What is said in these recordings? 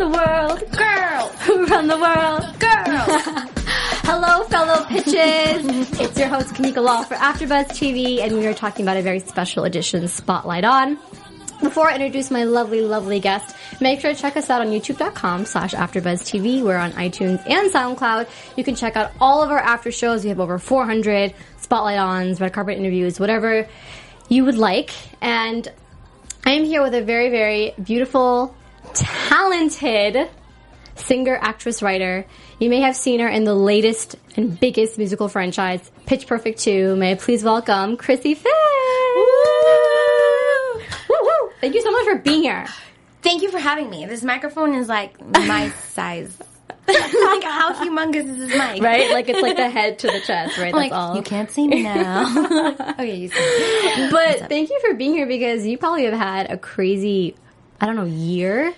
the world? Girls. Who run the world? Girls. Hello, fellow pitches. it's your host, Kanika Law for AfterBuzz TV, and we are talking about a very special edition Spotlight On. Before I introduce my lovely, lovely guest, make sure to check us out on youtube.com slash AfterBuzzTV. We're on iTunes and SoundCloud. You can check out all of our after shows. We have over 400 Spotlight Ons, red carpet interviews, whatever you would like. And I am here with a very, very beautiful, talented singer, actress, writer. You may have seen her in the latest and biggest musical franchise, Pitch Perfect 2. May I please welcome Chrissie Fit. Woo! Woo! Thank you so much for being here. Thank you for having me. This microphone is like my size. like how humongous is this mic? Right? Like it's like the head to the chest, right? That's Like all. you can't see me now. okay, you see. me. But thank you for being here because you probably have had a crazy, I don't know, year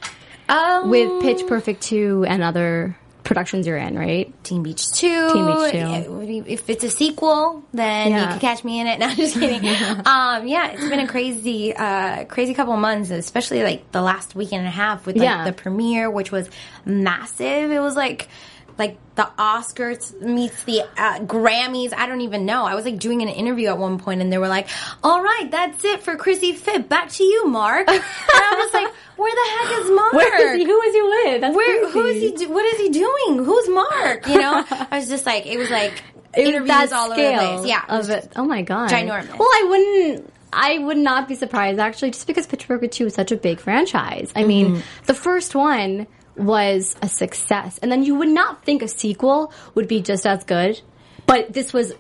Um, with Pitch Perfect 2 and other productions you're in, right? Teen Beach Two. Teen Beach 2. Yeah, If it's a sequel, then you can catch me in it. No, I'm just kidding. um, yeah, it's been a crazy, uh, crazy couple months, especially like the last week and a half with like Yeah. the premiere, which was massive. It was like. Like the Oscars meets the uh, Grammys. I don't even know. I was like doing an interview at one point, and they were like, "All right, that's it for Chrissie Fit. Back to you, Mark." and I was like, "Where the heck is Mark? Where is he? Who is he with? That's Where? Who is he? Do, what is he doing? Who's Mark? You know, I was just like, it was like It interviews that all over the place. Yeah, of it. Oh my god, ginormous. Well, I wouldn't. I would not be surprised actually, just because Pitch Perfect two is such a big franchise. I mean, Mm-hmm. the first one was a success, and then you would not think a sequel would be just as good, but this was.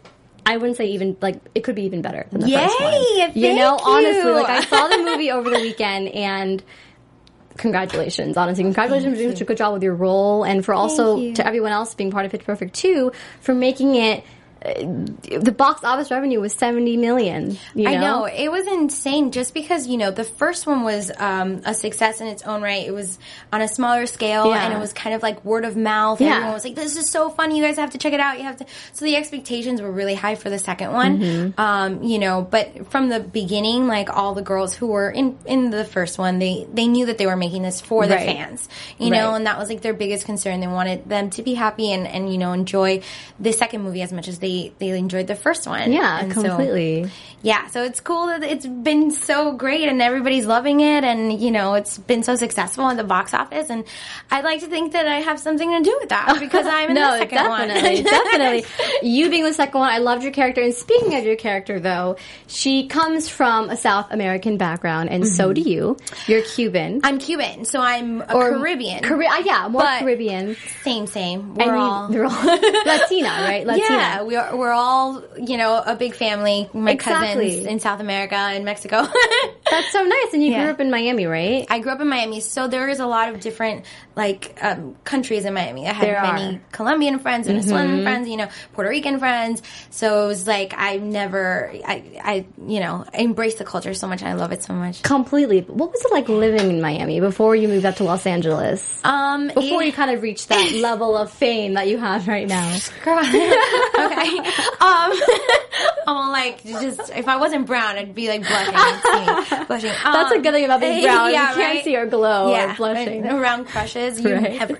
I wouldn't say even like it could be even better than the first one. Yay! you know, Thank honestly, like I saw the movie over the weekend and congratulations, honestly. Congratulations for doing such a good job with your role and for also to everyone else being part of Pitch Perfect 2 for making it the box office revenue was 70 million. You know? I know it was insane. Just because you know the first one was um, a success in its own right. It was on a smaller scale, Yeah. and it was kind of like word of mouth. Yeah. Everyone was like, "This is so funny! You guys have to check it out. You have to." So the expectations were really high for the second one. Mm-hmm. Um, you know, but from the beginning, like all the girls who were in in the first one, they they knew that they were making this for the Right. fans. You know, and that was like their biggest concern. They wanted them to be happy and and you know enjoy the second movie as much as they they enjoyed the first one. Yeah, And so- completely. yeah, so it's cool that it's been so great and everybody's loving it, and you know it's been so successful at the box office. And I'd like to think that I have something to do with that because I'm in no, the second definitely, one. definitely. You being the second one, I loved your character. And speaking of your character, though, she comes from a South American background, and so do you. You're Cuban. I'm Cuban, so I'm a Or Caribbean. Carri- uh, yeah, more Caribbean. same, same. We're And you- all. they're all Latina, right? Latina. Yeah, we are, we're all, you know, a big family. My Exactly. cousins in South America and Mexico. That's so nice. And you Yeah. grew up in Miami, right? I grew up in Miami, so there is a lot of different like um, countries in Miami. I had There many are. Mm-hmm. Colombian friends, Venezuelan friends, you know, Puerto Rican friends. So it was like I never, I, I, you know, embrace the culture so much. and I love it so much. Completely. What was it like living in Miami before you moved up to Los Angeles? Um, Before it- you kind of reached that level of fame that you have right now. okay. Um, I'm like, just if I wasn't brown, I'd be like blushing. blushing. That's a good thing about being brown. yeah, you can't right? see her glow yeah, or blushing. around crushes, you Right. never know.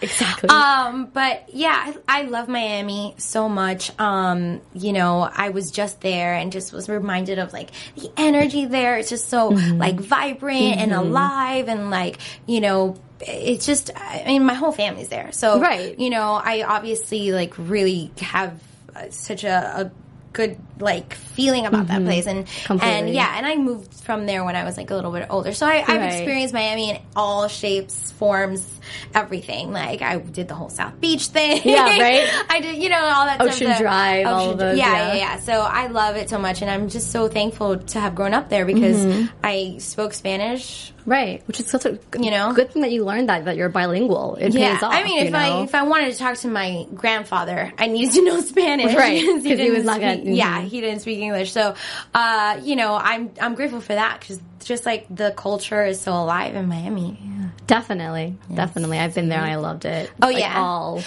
Exactly. Um, but yeah, I, I love Miami so much. Um, you know, I was just there and just was reminded of like the energy there. It's just so Mm-hmm. like vibrant and alive and like, you know, it's just, I mean, my whole family's there. So, Right. you know, I obviously like really have such a, a good like feeling about that place and and Mm-hmm. Yeah and i moved from there when i was like a little bit older so I, i've Right. experienced miami in all shapes forms everything like i did the whole south beach thing Yeah, right? i did you know all that Ocean stuff Drive, all of those, yeah, yeah. yeah yeah so i love it so much and i'm just so thankful to have grown up there because Mm-hmm. i spoke spanish right. Which is such a You know? good thing that you learned that that you're bilingual. It yeah, pays off. I mean, you if know? I if I wanted to talk to my grandfather, I needed to know Spanish, Right, because 'cause he didn't was not gonna- speak- Yeah, he didn't speak English, so uh, you know, I'm I'm grateful for that because just like the culture is so alive in Miami. Definitely, definitely, I've been there and I loved it. Oh, Like, yeah. all.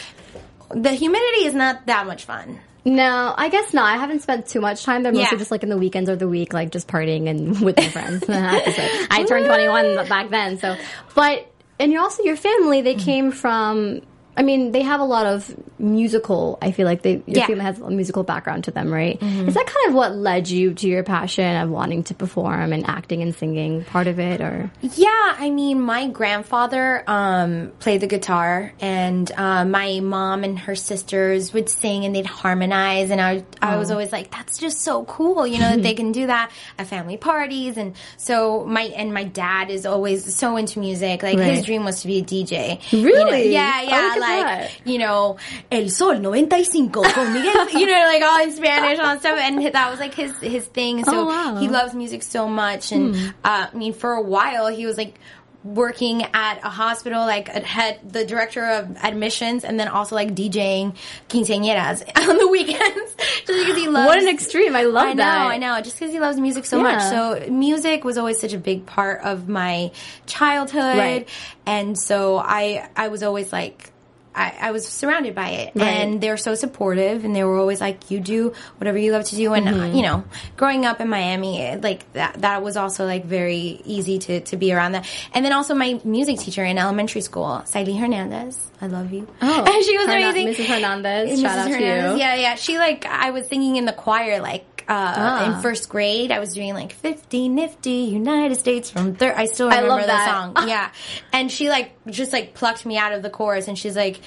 The humidity is not that much fun. No, I guess not. I haven't spent too much time there. Mostly Yeah. just like in the weekends or the week, like just partying and with my friends. I have to say. I turned 21 back then, so. But and you're also your family. They mm. came from. I mean, they have a lot of musical. I feel like they your Yeah. Mm-hmm. family has a musical background to them, right? Is that kind of what led you to your passion of wanting to perform and acting and singing? Part of it, or Yeah, I mean, my grandfather um, played the guitar, and uh, my mom and her sisters would sing and they'd harmonize, and I, I was always like, "That's just so cool," you know, that they can do that at family parties, and so my and my dad is always so into music. Like Right. his dream was to be a DJ. you know? Really? Yeah, Oh, yeah. at like that. you know, El Sol 95 con Miguel, you know, like all in Spanish, all that stuff, and that was like his his thing. So Oh, wow. Hmm. he loves music so much, and uh, I mean, for a while he was like working at a hospital, like at head the director of admissions, and then also like DJing quinceañeras on the weekends, just because he loves. what an extreme! I love I know, that. I know. Just because he loves music so much. So music was always such a big part of my childhood, Right. and so I I was always like. I, I was surrounded by it, Right. and they were so supportive, and they were always like, "You do whatever you love to do." And Mm-hmm. uh, you know, growing up in Miami, it- like that, that was also like very easy to to be around that. And then also my music teacher in elementary school, Siley Hernandez, I love you. Oh, she was Herna- amazing, Mrs. Hernandez, Mrs. shout out to Hernandez, you. Yeah, yeah. She like I was singing in the choir like. Uh, Ah. In first grade, I was doing like 50 nifty United States from third. I still I remember love the that. song. Yeah. And she like, just like plucked me out of the chorus and she's like,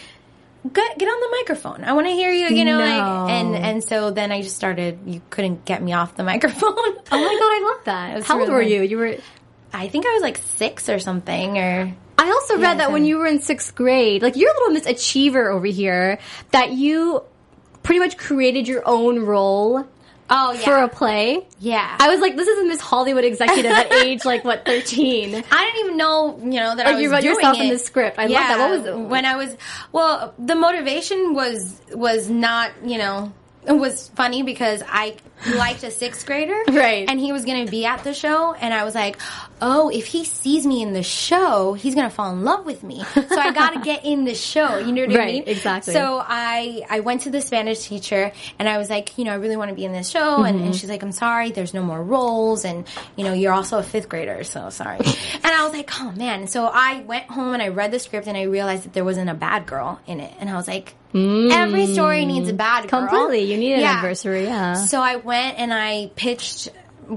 get, get on the microphone. I want to hear you, you know, No. like, and, and so then I just started, you couldn't get me off the microphone. Oh my god, I love that. How old were you? You were. I think I was like six or something or. I also read Yeah, that when you were in sixth grade, like you're a little Miss Achiever over here, that you pretty much created your own role Oh, yeah. for a play. yeah. I was like, this is a Miss Hollywood executive at age like what thirteen. I didn't even know, you know, that Like, I was you wrote doing yourself it. in the script. I love that. What was it? when I was? Well, the motivation was was not, you know, it was funny because I liked a sixth grader, Right. And he was going to be at the show, and I was like, oh, if he sees me in the show, he's going to fall in love with me. So I got to get in the show. You know what I mean? exactly. So I I went to the Spanish teacher, and I was like, you know, I really want to be in this show, and, Mm-hmm. and she's like, I'm sorry, there's no more roles, and you know, you're also a fifth grader, so sorry. and I was like, oh man. So I went home and I read the script, and I realized that there wasn't a bad girl in it, and I was like. Every story needs a bad girl. Mm. Completely. You need an Yeah. adversary, yeah. So I went and I pitched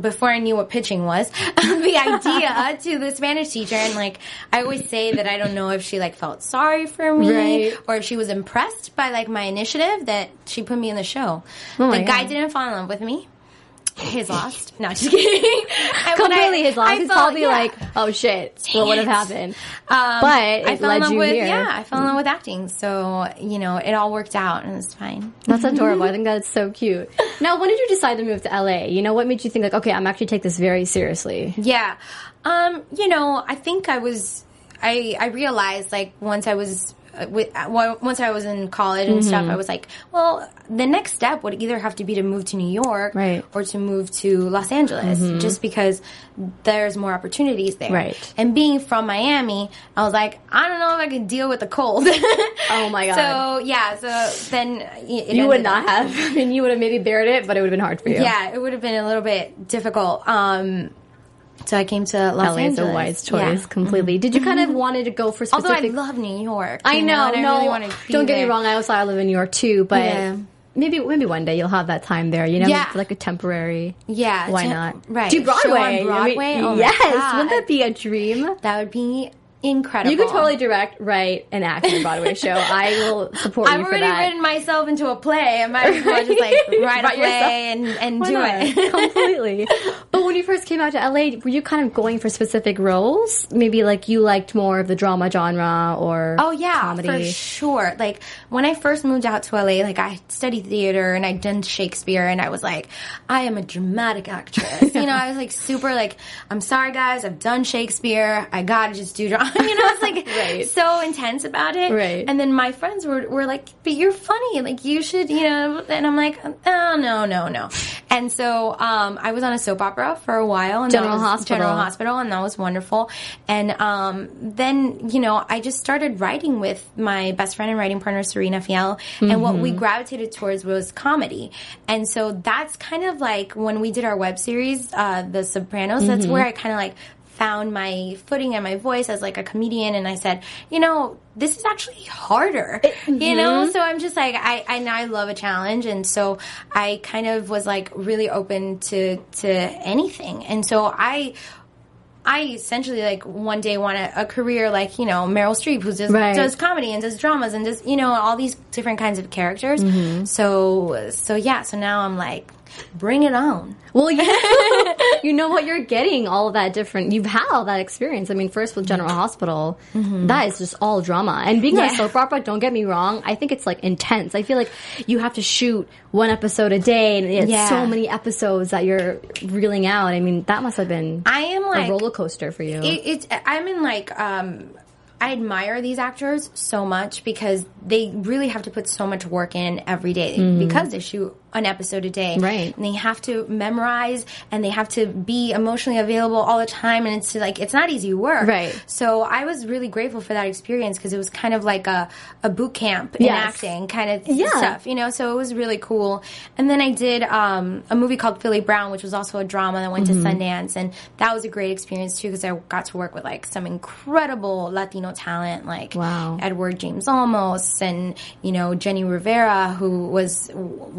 before I knew what pitching was the idea to the Spanish teacher and like I always say that I don't know if she like felt sorry for me Right. or if she was impressed by like my initiative that she put me in the show. Oh the guy God. didn't fall in love with me. His lost. No, just kidding. When I- Completely his loss. I He's felt- probably yeah. like, oh shit, what would have happened? Um, but I fell in love with here. yeah, I fell in love with acting. So you know, it all worked out and it's fine. That's adorable. I think that's so cute. Now, when did you decide to move to LA? You know, what made you think like, okay, I'm actually take this very seriously? Yeah. Um, you know, I think I was I I realized like once I was uh, uh, once I was in college and stuff, I was like, well, the next step would either have to be to move to New York Right. or to move to Los Angeles, just because there's more opportunities there. Right. And being from Miami, I was like, I don't know if I can deal with the cold. Oh my God. So yeah, so then you would not have. I mean, you would have maybe bared it, but it would have been hard for you. Yeah, it would have been a little bit difficult. Um, so I came to Los LA is Angeles. a wise choice Yeah. Mm-hmm. completely. Did you kind of wanted to go for specific? Although? I love New York. I know, and no. I really want to don't get me wrong. I also I live in New York too, but Yeah. maybe maybe one day you'll have that time there. You know, Yeah. for like a temporary. Yeah, why to- not? right. Do Broadway. on I mean, Broadway? Oh yes, wouldn't that be a dream? That would be incredible. You could totally direct, write, and act in a Broadway show. I will support you. I've you for already that. written myself into a play. I might as well just like write a play and, and Why do not? it. completely. But when you first came out to LA, were you kind of going for specific roles? Maybe like you liked more of the drama genre or Oh yeah, comedy. for sure. Like when I first moved out to LA, like I studied theater and I'd done Shakespeare, and I was like, I am a dramatic actress. you know, I was like super like, I'm sorry guys, I've done Shakespeare. I gotta just do drama. You know, it's like Right. so intense about it. Right. And then my friends were were like, but you're funny. Like you should, you know. And I'm like, oh no, no, no. And so um, I was on a soap opera for a while. And General Hospital. General Hospital, and that was wonderful. And um, then, you know, I just started writing with my best friend and writing partner, Serena Fiel, and what we gravitated towards was comedy. And so that's kind of like when we did our web series, uh, The Sopranos, that's where I kind of like found my footing and my voice as like a comedian and I said, you know, this is actually harder. You know? Mm-hmm. So I'm just like I I now I love a challenge and so I kind of was like really open to to anything. And so I I essentially like one day want a, a career like you know Meryl Streep who just Right. does comedy and does dramas and does you know all these different kinds of characters. Mm-hmm. So so yeah, so now I'm like, bring it on. Well, you, you know what you're getting. All of that different. You've had all that experience. I mean, first with General Hospital, that is just all drama. And being on a soap opera, don't get me wrong, I think it's like intense. I feel like you have to shoot one episode a day, and it's Yeah. so many episodes that you're reeling out. I mean, that must have been I am like a roller coaster for you. it, it's I'm in like um I admire these actors so much because they really have to put so much work in every day because they shoot an episode a day. Right. And they have to memorize and they have to be emotionally available all the time and it's like it's not easy work. Right. So I was really grateful for that experience because it was kind of like a, a boot camp in Yes. acting kind of Yeah. stuff, you know, so it was really cool. And then I did um, a movie called Filly Brown, which was also a drama that went Mm-hmm. to Sundance, and that was a great experience too because I got to work with like some incredible Latino talent, like Wow. Edward James Olmos and you know Jenni Rivera, who was w-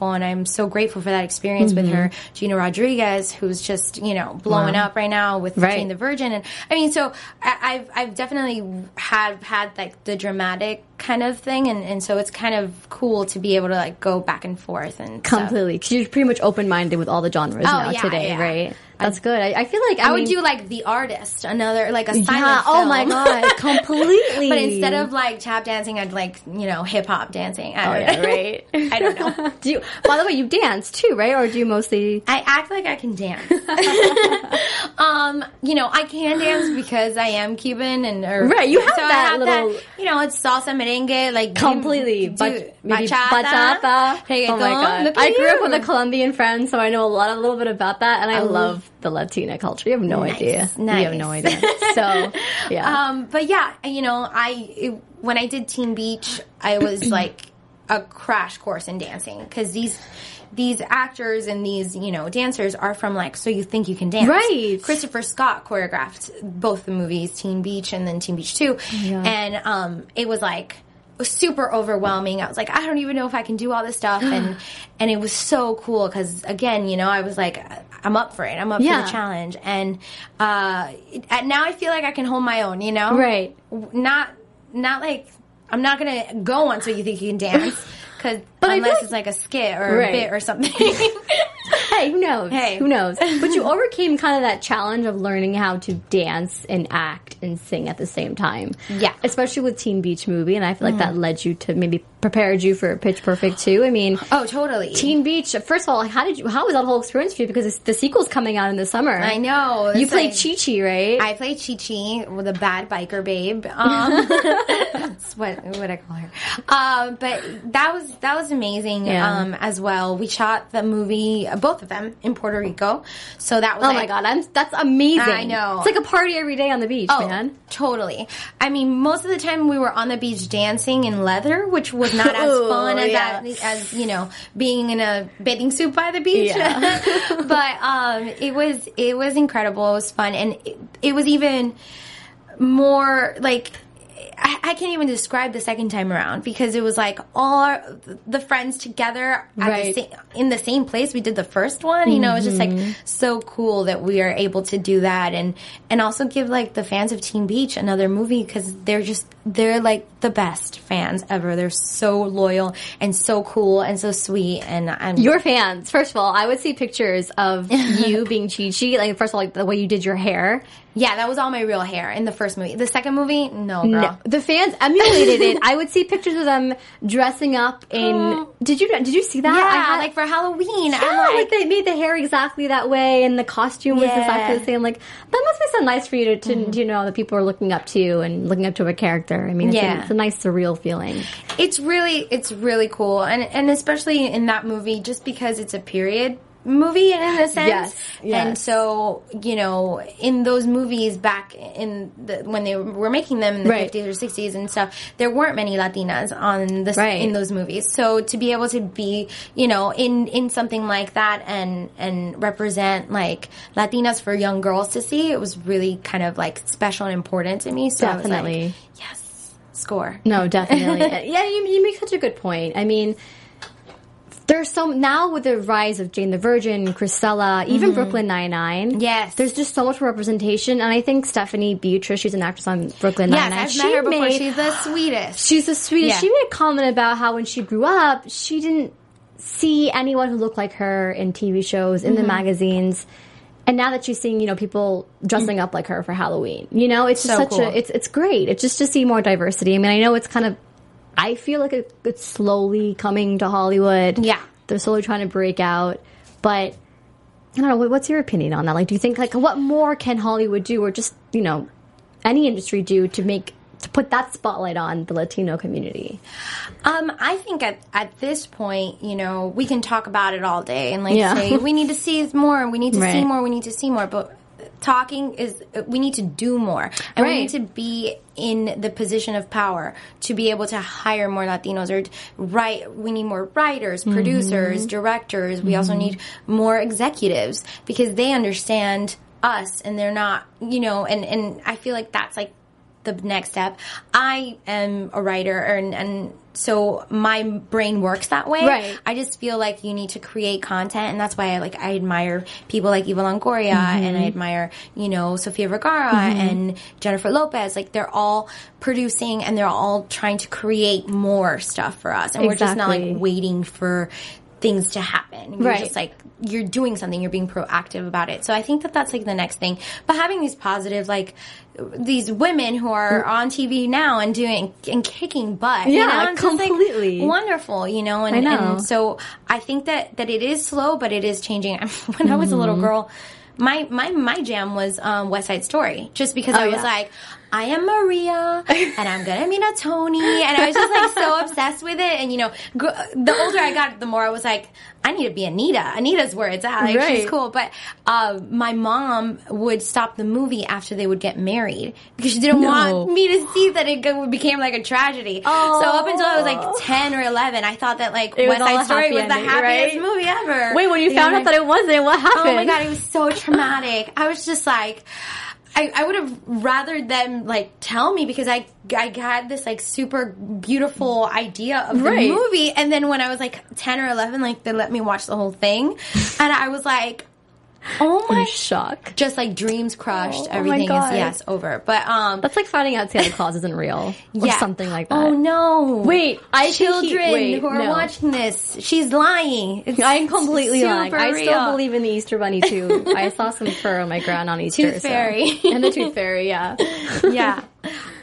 wonderful, and I'm so grateful for that experience with her. Gina Rodriguez, who's just you know blowing Mm-hmm. Wow. up right now with Right. Jane the Virgin, and I mean, so I, I've I've definitely had had like the dramatic kind of thing, and, and so it's kind of cool to be able to like go back and forth and. Completely, because you're pretty much open minded with all the genres Oh, now yeah, today, yeah. right? That's good. I, I feel like I, I would do like The Artist, another like a silent Yeah. Oh my god. Completely. But instead of like tap dancing, I'd like you know hip hop dancing. I Oh don't yeah, know. right. I don't know. do you? By the way, you dance too, right? Or do you mostly? I act like I can dance. um, you know, I can dance because I am Cuban and or, Right, you have so that little- you know, it's salsa merengue, like Completely, do, Bach- maybe bachata, bachata. reggaeton. Oh my god! Look at I grew up with a Colombian friend, so I know a lot, a little bit about that, and I Oh. love the Latina culture. You have no Nice, idea. You have no idea. So, yeah. Um, but yeah, you know, I it, when I did Teen Beach, I was like a crash course in dancing because these these actors and these you know dancers are from like so you think you can dance. Right. christopher scott choreographed both the movies teen beach and then teen beach 2 and um it was like super overwhelming. I was like i don't even know if i can do all this stuff. And and it was so cool because again you know i was like i'm up for it. I'm up for the challenge. And uh now i feel like i can hold my own you know? Right. not not like I'm not gonna go on so you think you can dance because But unless like- it's like a skit or Right. a bit or something. hey, who knows? Hey. Who knows? But you overcame kind of that challenge of learning how to dance and act and sing at the same time. Yeah. Especially with Teen Beach Movie, and I feel like mm. that led you to maybe prepared you for Pitch Perfect too. I mean, Oh, totally. Teen Beach. First of all, how did you? How was that whole experience for you? Because the sequel's coming out in the summer. I know. You played like- Chi Chi, right? I played Chi Chi with a bad biker babe. Um, that's what what I call her. Um, but that was that was amazing Yeah. um, as well. We shot the movie, both of them, in Puerto Rico. So that was oh like, my god, I'm, that's amazing. I know. It's like a party every day on the beach, Oh, man. totally. I mean, most of the time we were on the beach dancing in leather, which was not as Ooh, fun as yeah. as you know, being in a bathing suit by the beach. Yeah. but um, it was it was incredible. It was fun, and it, it was even more like. I, I can't even describe the second time around because it was like all our, the friends together at Right. the same, in the same place we did the first one. You know, it's just like Mm-hmm. so cool that we are able to do that and and also give like the fans of Teen Beach another movie because they're just they're like the best fans ever. They're so loyal and so cool and so sweet and I'm Your fans. First of all, I would see pictures of you being Chi Chi. Like first of all, like the way you did your hair. Yeah, that was all my real hair in the first movie. The second movie, no, girl. No, the fans emulated it. I would see pictures of them dressing up in. Did you did you see that? Yeah, I had- like for Halloween. Yeah, like, like, they made the hair exactly that way, and the costume was Yeah. exactly the same. Like that must be so nice for you to, to, mm-hmm. to know that people are looking up to you and looking up to a character. I mean, it's, Yeah. a, it's a nice surreal feeling. it's really it's really cool and and especially in that movie just because it's a period movie in a sense Yes, yes. and so you know in those movies back in the, when they were making them in the Right. 50s or 60s and stuff there weren't many latinas on the Right. in those movies so to be able to be you know in in something like that and and represent like latinas for young girls to see it was really kind of like special and important to me so was like, Definitely. yes score No, definitely. yeah, you, you make such a good point. I mean, there's some now with the rise of Jane the Virgin, Cristela, even Brooklyn Nine Nine. Mm-hmm. Yes. there's just so much representation, and I think Stephanie Beatrice, she's an actress on Brooklyn Nine Nine. yes i've met her before she's the sweetest She's the sweetest. Yeah. She made a comment about how when she grew up, she didn't see anyone who looked like her in TV shows, in the Mm-hmm. magazines. And now that she's seeing, you know, people dressing up like her for Halloween, you know, it's just So such cool. a, it's, it's great. It's just to see more diversity. I mean, I know it's kind of, I feel like it, it's slowly coming to Hollywood. Yeah. They're slowly trying to break out. But, I don't know, what's your opinion on that? Like, do you think, like, what more can Hollywood do or just, you know, any industry do to make, to put that spotlight on the Latino community? Um, I think at, at this point, you know, we can talk about it all day and like Yeah. say we need to see more, we need to see more, we need to see more. But talking is we need to do more, and we need to be in the position of power to be able to hire more Latinos or write. We need more writers, Mm-hmm. producers, directors. We also need more executives because they understand us and they're not, you know. And and I feel like that's like the next step. I am a writer, and, and so my brain works that way. Right. I just feel like you need to create content, and that's why I like I admire people like Eva Longoria, mm-hmm. and I admire you know Sofia Vergara mm-hmm. and Jennifer Lopez. Like they're all producing, and they're all trying to create more stuff for us, and we're just not like waiting for things to happen. You're Right. just like you're doing something, you're being proactive about it. So I think that that's like the next thing. But having these positive, like these women who are on TV now and doing and kicking butt, you Yeah, know, it's just, like, completely. wonderful, you know. And, know. and so I think that that it is slow, but it is changing. when I was a little Mm-hmm. girl. My, my my jam was um, West Side Story, just because I was Oh, yeah. like, I am Maria, and I'm gonna meet a Tony, and I was just like so obsessed with it. And you know, gr- the older I got, the more I was like, I need to be Anita. Anita's where it's at. Like Right. she's cool. But uh, my mom would stop the movie after they would get married because she didn't No. want me to see that it became like a tragedy. Oh. So up until I was like ten or eleven, I thought that like It West Side Story was the ending, happiest right? movie ever. Wait, when you found out like- that it wasn't, what happened? Oh my god, it was so traumatic. I was just like, I, I would have rather them like tell me because I I had this like super beautiful idea of the Right. movie, and then when I was like ten or eleven, like they let me watch the whole thing, and I was like, oh my. I'm. Just like dreams crushed, Oh, oh everything is yes over. But um, That's like finding out Santa Claus isn't real or yeah, something like that. Oh no! Wait, I think he- children wait, who are no. watching this, she's lying. It's I'm completely lying. I still believe in the Easter Bunny too. I saw some fur on my ground on Easter. Tooth so- fairy. and the Tooth Fairy, yeah. yeah,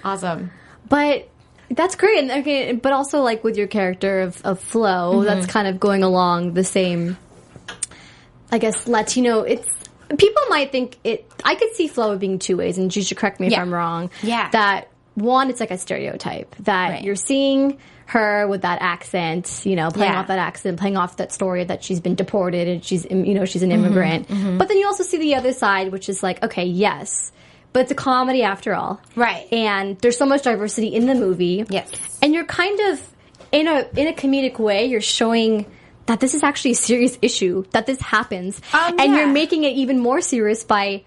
awesome. But That's great, and okay, but also like with your character of, of Flo, Mm-hmm. that's kind of going along the same. I guess Latino. It's people might think it. I could see Flo being two ways, and you should correct me if I'm wrong. Yeah. that one, it's like a stereotype that Right. you're seeing her with that accent, you know, playing Yeah. off that accent, playing off that story that she's been deported and she's, you know, she's an Mm-hmm. immigrant. But then you also see the other side, which is like, okay, yes, but it's a comedy after all, Right. And there's so much diversity in the movie, Yes. and you're kind of in a in a comedic way you're showing that this is actually a serious issue that this happens Um, and yeah. you're making it even more serious by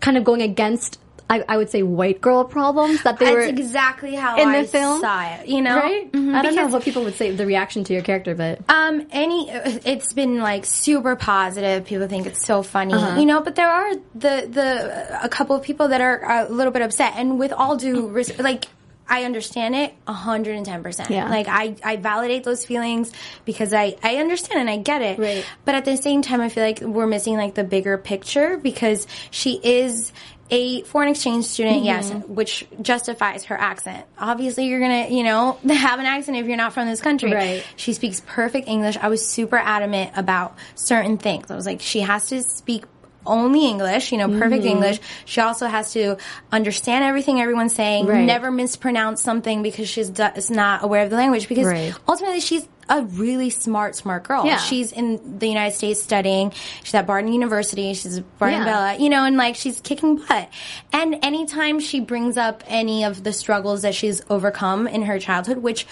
kind of going against I, I would say white girl problems that they That's were exactly how in the I film? saw it. You know, right Mhm. i don't know what people would say the reaction to your character but Um, any, it's been like super positive. People think it's so funny, Uh-huh. you know. But there are the the a couple of people that are a little bit upset, and with all due res- like. I understand it hundred and ten percent. Yeah. Like I, I validate those feelings because I, I understand and I get it. Right. But at the same time, I feel like we're missing like the bigger picture because she is a foreign exchange student, Mm-hmm. yes, which justifies her accent. Obviously, you're gonna, you know, have an accent if you're not from this country. Right. She speaks perfect English. I was super adamant about certain things. I was like, she has to speak only English, you know, perfect Mm-hmm. English. She also has to understand everything everyone's saying, Right. never mispronounce something because she's do- is not aware of the language. Because Right. ultimately, she's a really smart, smart girl. Yeah. She's in the United States studying. She's at Barton University. She's Barton Yeah. Bella, you know, and like she's kicking butt. And anytime she brings up any of the struggles that she's overcome in her childhood, which,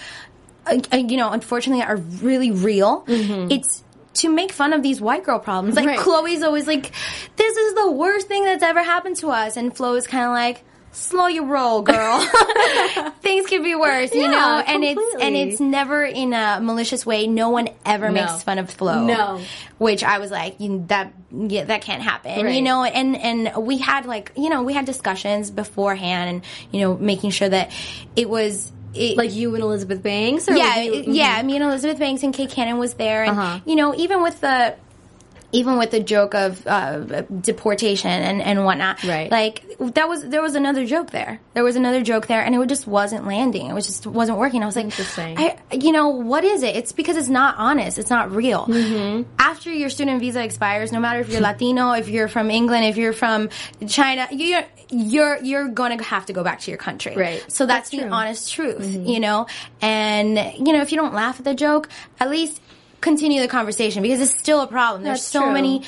uh, uh, you know, unfortunately are really real, it's to make fun of these white girl problems. Like. Right. Chloe's always like, "This is the worst thing that's ever happened to us," and Flo is kind of like. Slow your roll, girl. Things could be worse, you Yeah, know. And it's and it's never in a malicious way. No one ever No. makes fun of Flo. No. which I was like, that yeah, that can't happen, you know. And and we had like you know we had discussions beforehand, and you know making sure that it was. It, like you and elizabeth banks or yeah, you- it- yeah. Me and Elizabeth Banks and Kay Cannon was there, and Uh-huh. you know, even with the, even with the joke of uh, deportation and and whatnot, Right. Like that was there was another joke there. There was another joke there, and it just wasn't landing. It was just wasn't working. I was like, Interesting. I, you know, what is it? It's because it's not honest. It's not real. Mm-hmm. After your student visa expires, no matter if you're Latino, if you're from England, if you're from China, you're you're you're going to have to go back to your country. Right. So that's, That's the true. Mm-hmm. honest truth, you know? And, you know, if you don't laugh at the joke, at least continue the conversation because it's still a problem. There's That's so true. many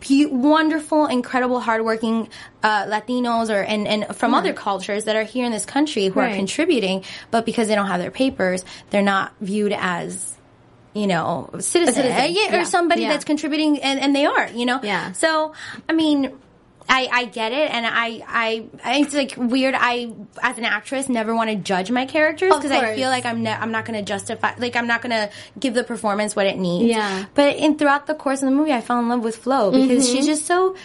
be- wonderful, incredible, hardworking uh, Latinos or and, and from other cultures that are here in this country who are contributing, but because they don't have their papers, they're not viewed as you know, citizen, citizen, Uh, yeah, yeah. or somebody Yeah. that's contributing, and, and they are, you know. Yeah. So, I mean, I, I get it, and I, I, I- it's like weird. I, as an actress, never want to judge my characters because I feel like I'm, ne- I'm not going to justify, like I'm not going to give the performance what it needs. Yeah. But in throughout the course of the movie, I fell in love with Flo because she's just so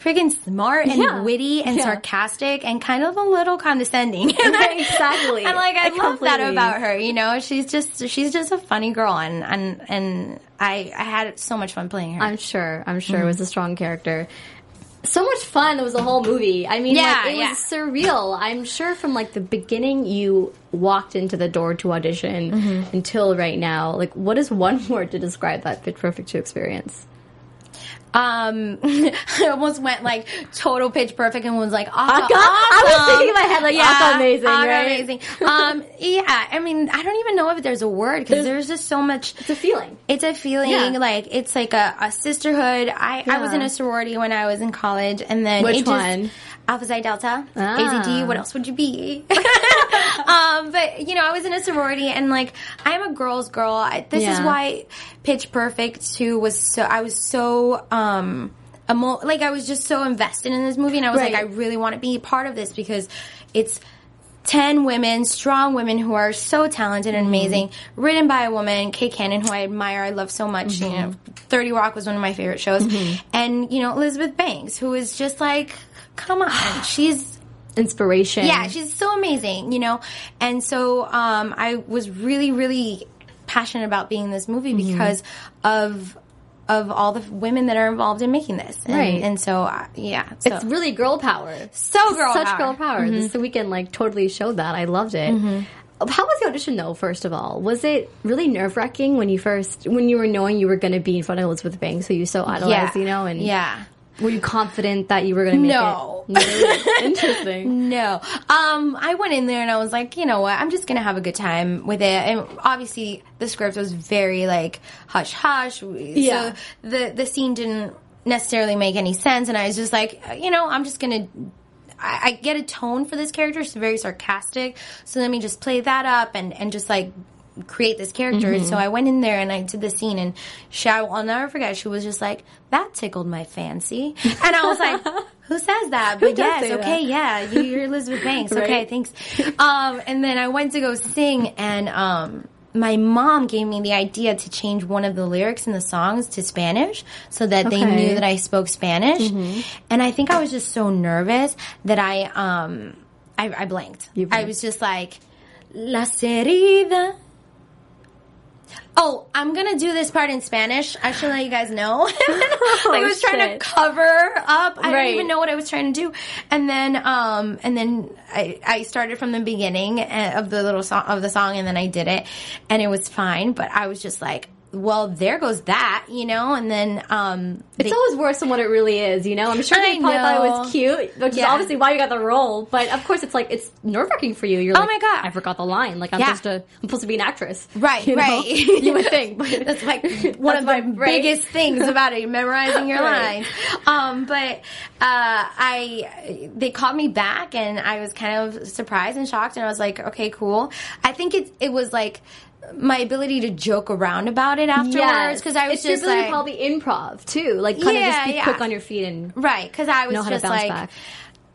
freaking smart and Mm-hmm. Yeah. witty and Yeah. sarcastic and kind of a little condescending. Exactly. And like I, I love that about her. You know, she's just she's just a funny girl, and and and I I had so much fun playing her. I'm sure. I'm sure Mm-hmm. it was a strong character. So much fun. It was the whole movie. I mean, Yeah, like, it yeah. was surreal. I'm sure from like the beginning you walked into the door to audition Mm-hmm. until right now. Like, what is one word to describe that Pitch Perfect 2 experience? Um, I almost went like total pitch perfect and was like, Aca, Aca? I was thinking in my head, like, yeah, Aca amazing, Aca right? amazing. Um, yeah, I mean, I don't even know if there's a word because there's just so much. It's a feeling. It's a feeling Yeah. like it's like a, a sisterhood. I, I was in a sorority when I was in college, and then Which it just, one? Alpha Xi Delta, Ah. AZD. What else would you be? um, but you know, I was in a sorority, and like I'm a girl's girl. I, this is why Pitch Perfect two was so. I was so. um emo- like I was just so invested in this movie, and I was Right. like, I really want to be part of this because it's 10 women, strong women who are so talented Mm-hmm. and amazing, written by a woman, Kay Cannon, who I admire, I love so much. You know, 30 Rock was one of my favorite shows. Mm-hmm. And, you know, Elizabeth Banks, who is just like, come on. She's Inspiration. yeah, she's so amazing, you know. And so um, I was really, really passionate about being in this movie Mm-hmm. because of of all the women that are involved in making this. And, Right. And so, uh, yeah. So. It's really girl power. so girl Such power. Mm-hmm. girl power. This weekend like totally showed that. I loved it. How was the audition though? First of all, was it really nerve wracking when you first when you were knowing you were going to be in front of Elizabeth Banks, who you so idolized, you know? And yeah. Were you confident that you were going to make No. it? No. Interesting. No. Um, I went in there and I was like, you know what? I'm just gonna have a good time with it. And obviously, the script was very like hush hush. Yeah. So the the scene didn't necessarily make any sense, and I was just like, you know, I'm just gonna. I, I get a tone for this character. It's very sarcastic. So let me just play that up and and just like create this character. So I went in there and I did the scene, and she, I'll never forget. She was just like, "That tickled my fancy," and I was like. Who says that? But yes, okay, that? yeah, you- you're Elizabeth Banks. Okay, Right. thanks. Um, and then I went to go sing, and um, my mom gave me the idea to change one of the lyrics in the songs to Spanish so that they knew that I spoke Spanish. And I think I was just so nervous that I um, I, I blanked. You I was just like, La Cerida. Oh, I'm gonna do this part in Spanish. I should let you guys know. like I was trying to cover up. I Right. don't even know what I was trying to do. And then, um, and then I, I started from the beginning uh, of the little song of the song, and then I did it, and it was fine. But I was just like, well, there goes that, you know. And then, um, It's they- always worse than what it really is, you know. I'm sure I they probably thought it was cute, which is obviously why you got the role. But of course, it's like it's nerve wracking for you. You're Oh like, my God. I forgot the line. Like I'm Yeah. supposed to, I'm supposed to be an actress, Right, you know? right. you would think, but That's like one of my- right? biggest things about it, memorizing your Right. lines. Um, but uh, I they called me back, and I was kind of surprised and shocked, and I was like, okay, cool. I think it it was like my ability to joke around about it afterwards because I was it's your just ability like to probably improv too, like kind of Yeah, just be yeah. quick on your feet and right because I was know how to just like back.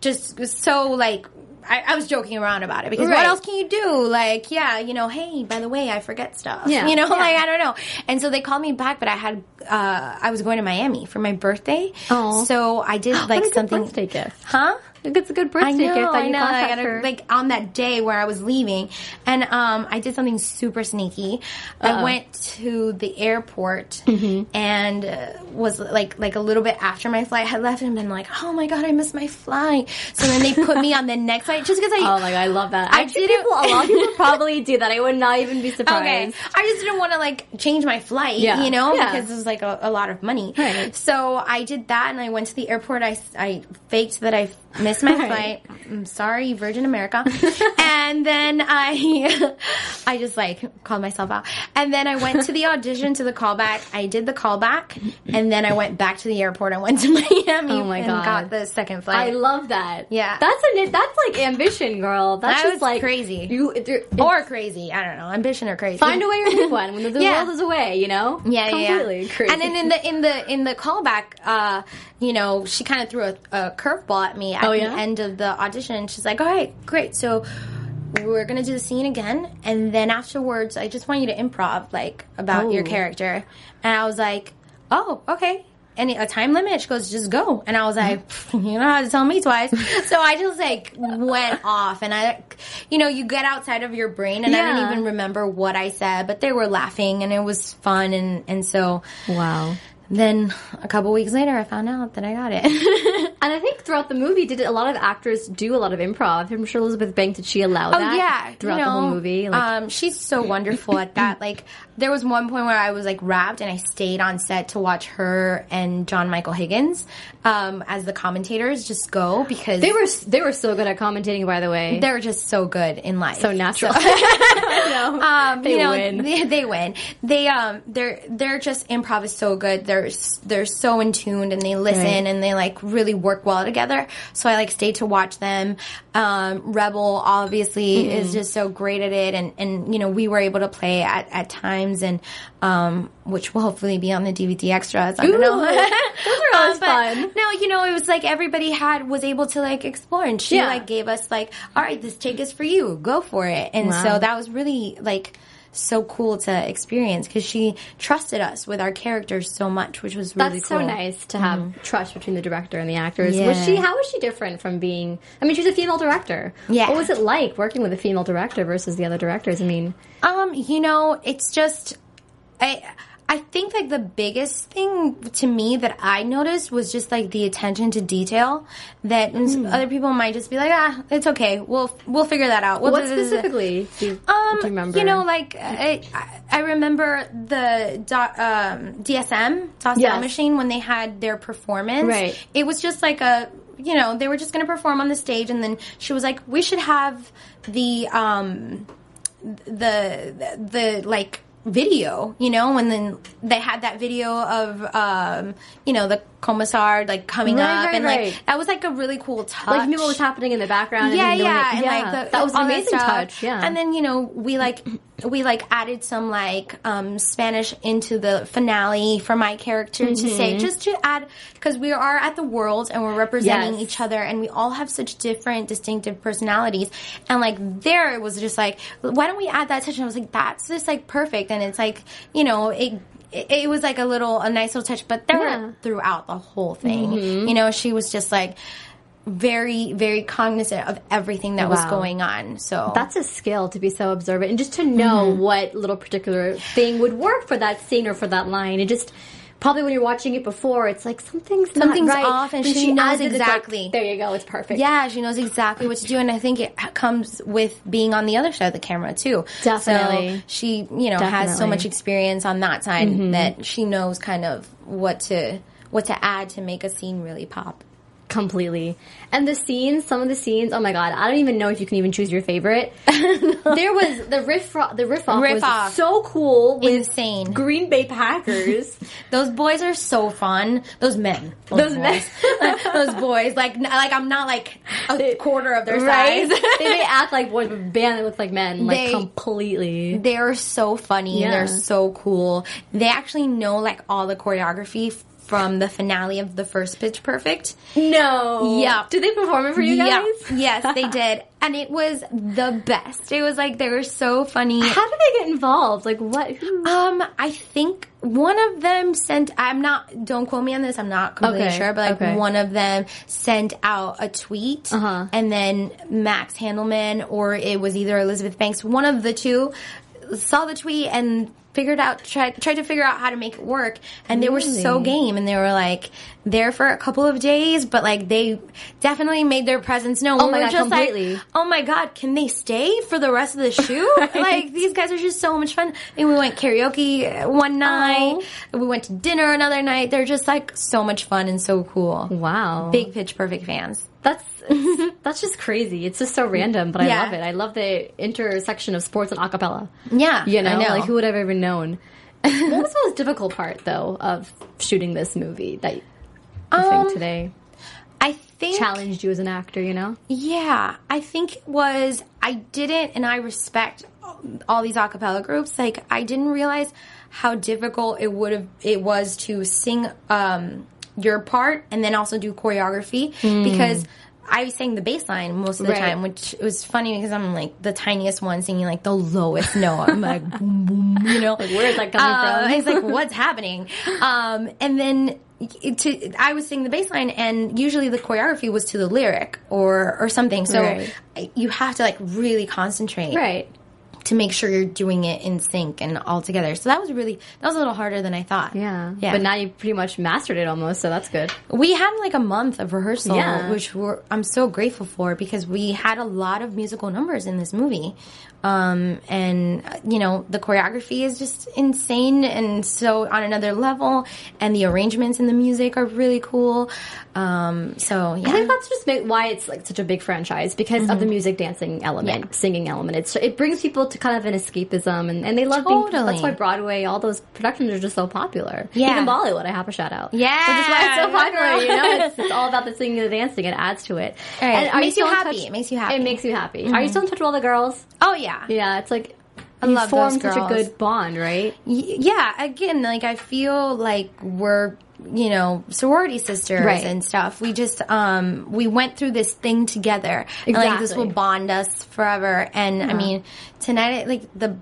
just so like. I, I was joking around about it because Right. what else can you do? Like, yeah, you know, hey, by the way, I forget stuff. Yeah. You know, Yeah. like I don't know. And so they called me back, but I had uh I was going to Miami for my birthday. Oh. So I did like something birthday gift. Huh? It's a good birthday I know, gift that I you know. I gotta, her. like on that day where I was leaving, and um, I did something super sneaky. I went to the airport Mm-hmm. and uh, was like like a little bit after my flight had left, and been like, oh my god, I missed my flight. So then they put me on the next flight just because I. Oh my god, I love that. I Actually, people, a lot of people probably do that. I would not even be surprised. Okay, I just didn't want to like change my flight, Yeah. you know, Yeah. because it was like a, a lot of money. Right. So I did that, and I went to the airport. I, I faked that I missed my flight. I'm sorry, Virgin America. and then I, I just like called myself out. And then I went to the audition to the callback. I did the callback, and then I went back to the airport. I went to Miami Oh my and God. got the second flight. I love that. Yeah. that's an that's like ambition, girl. That's That just was like crazy. You or crazy. I don't know. Ambition or crazy. find a way or make one. When the Yeah. world is away, you know. Yeah, yeah, yeah. crazy. And then in the in the in the callback, uh, you know, she kind of threw a, a curveball at me Oh, the yeah? end of the audition. She's like, "All right, great. So we're gonna do the scene again, and then afterwards, I just want you to improv like about your Oh. character." And I was like, "Oh, okay." And a time limit? She goes, just go. And I was like, mm-hmm. you know how to tell me twice. so I just like went off and I, you know, you get outside of your brain and I Yeah. don't even remember what I said, but they were laughing and it was fun. And, and so wow. then a couple weeks later, I found out that I got it. And I think throughout the movie, did a lot of actors do a lot of improv? I'm sure Elizabeth Banks did she allow oh that? yeah, throughout you the whole movie. Like, um, she's so wonderful at that. Like there was one point where I was like wrapped and I stayed on set to watch her and John Michael Higgins um, as the commentators just go because they were they were so good at commentating. By the way, they're just so good in life. so natural. I know. um, They you know, win. They, they win. They um, they're they're just improv is so good. They're they're so in tuned and they listen Right. and they like really work well together. So I like stayed to watch them. Um, Rebel obviously Mm-hmm. is just so great at it, and and you know we were able to play at at times and um, which will hopefully be on the DVD extras. I don't know. Those are always but fun. No, you know it was like everybody had was able to like explore, and she Yeah. like gave us like, all right, this take is for you, go for it, and Wow. so that was really like so cool to experience because she trusted us with our characters so much, which was really That's cool. so nice to have trust between the director and the actors. Yeah. Was she? How was she different from being? I mean, she's a female director. Yeah. What was it like working with a female director versus the other directors? I mean, Um, you know, it's just I I think like the biggest thing to me that I noticed was just like the attention to detail that Hmm. other people might just be like, ah, it's okay. We'll we'll figure that out. We'll What specifically do you, Um, do you remember? you know, like I, I- I remember the do, um, DSM Das Yes. machine when they had their performance. Right. It was just like a, you know, they were just going to perform on the stage, and then she was like, "We should have the um, the the, the like." Video you know and then they had that video of um you know the Kommissar like coming Right, up right, and like right. that was like a really cool touch like you knew what was happening in the background. yeah, and yeah, and yeah. like the, that was an amazing touch. Yeah, and then you know we like we like added some like um Spanish into the finale for my character to Mm-hmm. say just to add because we are at the world and we're representing Yes. each other and we all have such different distinctive personalities and like there it was just like why don't we add that touch and I was like that's just like perfect and it's like you know it. It, it was like a little, a nice little touch, but there Yeah. throughout the whole thing. Mm-hmm. You know, she was just like, very very cognizant of everything that was going on so that's a skill to be so observant and just to know Mm-hmm. what little particular thing would work for that scene or for that line. It just probably when you're watching it before, it's like something's not Something's right. off and When she knows it's like, exactly. there you go. It's perfect. yeah she knows exactly what to do and i think it comes with being on the other side of the camera too Definitely. so she you know has so much experience on that side mm-hmm. that she knows kind of what to what to add to make a scene really pop completely. And the scenes, some of the scenes, oh my god, I don't even know if you can even choose your favorite. there was the riff, the riff off Riff was off. so cool with Insane. Green Bay Packers. those boys are so fun those men Those men. boys. those boys like like i'm not like a quarter of their right? size they may act like boys, but band that looks like men, like They- completely. They're so funny. Yeah. They're so cool. They actually know like all the choreography from the finale of the first Pitch Perfect. No. Yeah. Did they perform it for you guys? Yeah. yes, they did. And it was the best. It was like they were so funny. How did they get involved? Like what? Um, I think one of them sent. I'm not. Don't quote me on this. I'm not completely Okay, sure, but like okay. one of them sent out a tweet, Uh-huh. and then Max Handelman or it was either Elizabeth Banks. One of the two saw the tweet and figured out tried tried to figure out how to make it work and they were so game and they were like there for a couple of days but like they definitely made their presence known. Oh we my God, just completely. like oh my god can they stay for the rest of the shoot? Like these guys are just so much fun. And we went karaoke one night. We went to dinner another night. They're just like so much fun and so cool. Wow. big pitch perfect fans That's that's just crazy. It's just so random, but I love it. I love the intersection of sports and acapella. yeah You know, I know. like who would have ever known? what was the most difficult part though of shooting this movie that you Um, think today i think challenged you as an actor? You know, Yeah, I think it was I didn't, and I respect all these a cappella groups. Like I didn't realize how difficult it would have it was to sing um, your part and then also do choreography because. I sang the bass line most of the Right. time, which was funny because I'm like the tiniest one singing like the lowest note. I'm like, boom, boom, you know, like where is that coming uh, from? It's like, what's happening? Um, and then to, I was singing the bass line, and usually the choreography was to the lyric or or something. So Right. You have to like really concentrate right. To make sure you're doing it in sync and all together. So that was really that was a little harder than I thought. Yeah. yeah. But now you pretty much mastered it almost, so that's good. we had like a month of rehearsal, Yeah. which we're, I'm so grateful for because we had a lot of musical numbers in this movie. Um, and uh, you know, the choreography is just insane and so on another level and the arrangements and the music are really cool. Um, so I think that's just why it's like such a big franchise because of the music dancing element, Yeah. singing element. It's it brings people to kind of an escapism, and, and they love being. Totally. That's why Broadway, all those productions are just so popular. Yeah. even Bollywood, I have a shout out. Yeah, which is why it's so popular. You know, it's, it's all about the singing and the dancing. It adds to it. Right. And It makes you happy. touch- It makes you happy. It makes you happy. Are you still in touch with all the girls? oh yeah. Yeah, Yeah, it's like. I you love formed such a good bond, right? Y- yeah again like i feel like we're you know sorority sisters Right. and stuff we just um we went through this thing together and like this will bond us forever and i mean tonight like the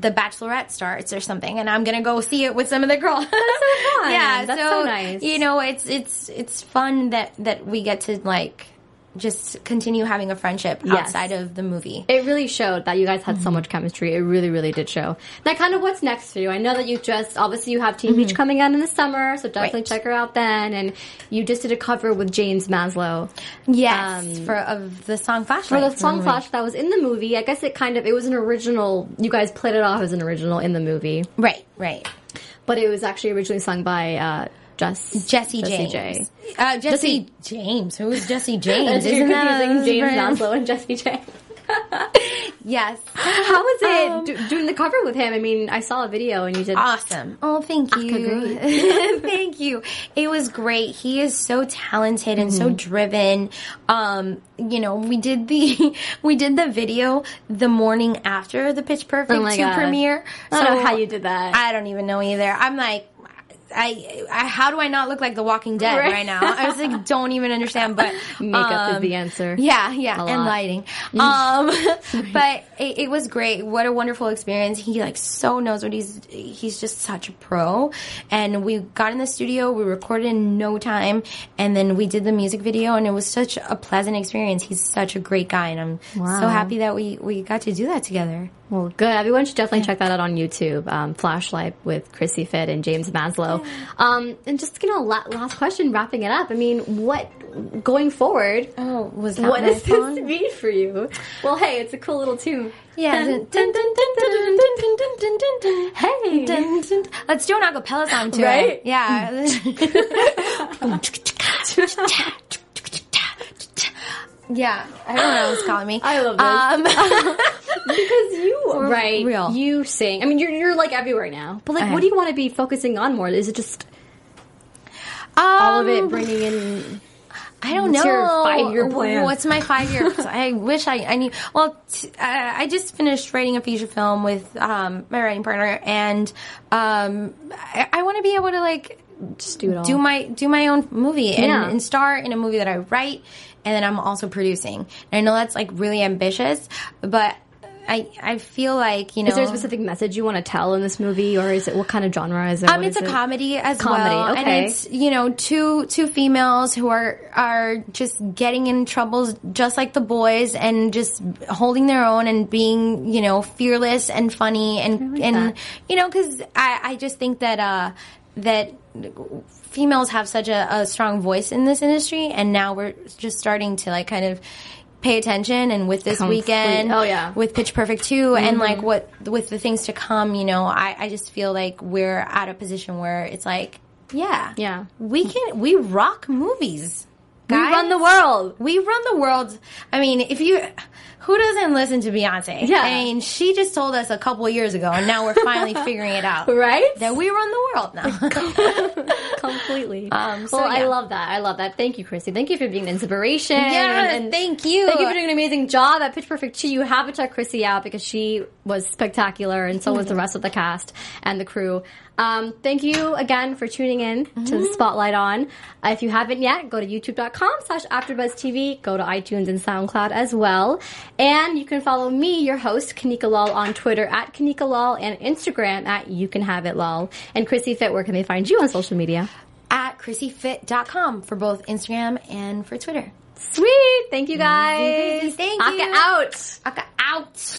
the bachelorette starts or something and i'm gonna go see it with some of the girls that's so fun. yeah That's so, so nice. you know it's it's it's fun that that we get to like just continue having a friendship Yes. outside of the movie. It really showed that you guys had so Mm-hmm. much chemistry. It really, really did show. Now, kind of what's next for you? I know that you just obviously you have Teen Beach coming out in the summer, so definitely Mm-hmm. Right. check her out then. And you just did a cover with James Maslow Yes, for of the song Flash for the song Flash that was in the movie. I guess it kind of it was an original. You guys played it off as an original in the movie, Right, right. but it was actually originally sung by uh, Jess Jesse, James. J. Uh, Jesse, Jesse- James. Who is Jesse James? Isn't that James friend? And Jessie J. Yes. How was it Um, do- doing the cover with him? I mean, I saw a video and you did. Awesome. Oh, thank you. thank you. It was great. He is so talented and so driven. Um, you know, we did the we did the video the morning after the Pitch Perfect Oh 2 God. premiere. I don't know how you did that. I don't even know either. I'm like I, I how do I not look like The Walking Dead Right. right, now? I was like, don't even understand. But Makeup is um, the answer. Yeah, yeah, and lighting. Um, but it, it was great. What a wonderful experience. He like so knows what he's. He's just such a pro. And we got in the studio. We recorded in no time, and then we did the music video, and it was such a pleasant experience. He's such a great guy, and I'm Wow. so happy that we we got to do that together. Well, good. Everyone should definitely check that out on YouTube. Um, Flashlight with Chrissie Fit and James Maslow. Um, and just you know, last question, wrapping it up. I mean, what going forward? Oh, was that what does this mean for you? Well, hey, it's a cool little tune. Yeah. Hey. Let's do an acapella song to right? it. Yeah yeah. I don't know what's calling me. I love this. Um, because you right, real. you sing. I mean, you're you're like everywhere now. But like, Uh-huh. what do you want to be focusing on more? Is it just all of it bringing in? I don't What's know. your five-year plan? What's my five year? I wish I, I knew. Well, t- I I just finished writing a feature film with um, my writing partner, and um, I, I want to be able to like Just do it all. do my do my own movie and, Yeah. and star in a movie that I write, and then I'm also producing. And I know that's like really ambitious, but I I feel like you know Is there a specific message you want to tell in this movie, or is it what kind of genre is it? Um, What it's is a it? comedy as Comedy, well, okay. and it's you know two two females who are are just getting in troubles just like the boys, and just holding their own and being you know fearless and funny and like and that. you know because I I just think that uh that females have such a, a strong voice in this industry, and now we're just starting to like kind of pay attention and with this Complete- weekend oh, yeah. with pitch perfect 2 and mm-hmm. like what with the things to come you know I, I just feel like we're at a position where it's like yeah Yeah. we can we rock movies We run the world. we run the world i mean if you who doesn't listen to beyonce Yeah. i mean she just told us a couple years ago and now we're finally figuring it out Right? that we run the world now Completely. Um, so, well, I love that. I love that. Thank you, Chrissie. Thank you for being an inspiration. Yeah, and, and thank you. Thank you for doing an amazing job at Pitch Perfect 2. You have to check Chrissie out because she was spectacular and so was the rest of the cast and the crew. Um, thank you again for tuning in to the Spotlight On. Uh, if you haven't yet, go to youtube.com slash AfterBuzzTV. Go to iTunes and SoundCloud as well. And you can follow me, your host, Kanika Lal, on Twitter at Kanika Lal and Instagram at You Can Have It Lal. And Chrissie Fit, where can they find you on social media? at chrissiefit.com for both instagram and for twitter Sweet. Thank you guys. Thank Aca you. out. Aca out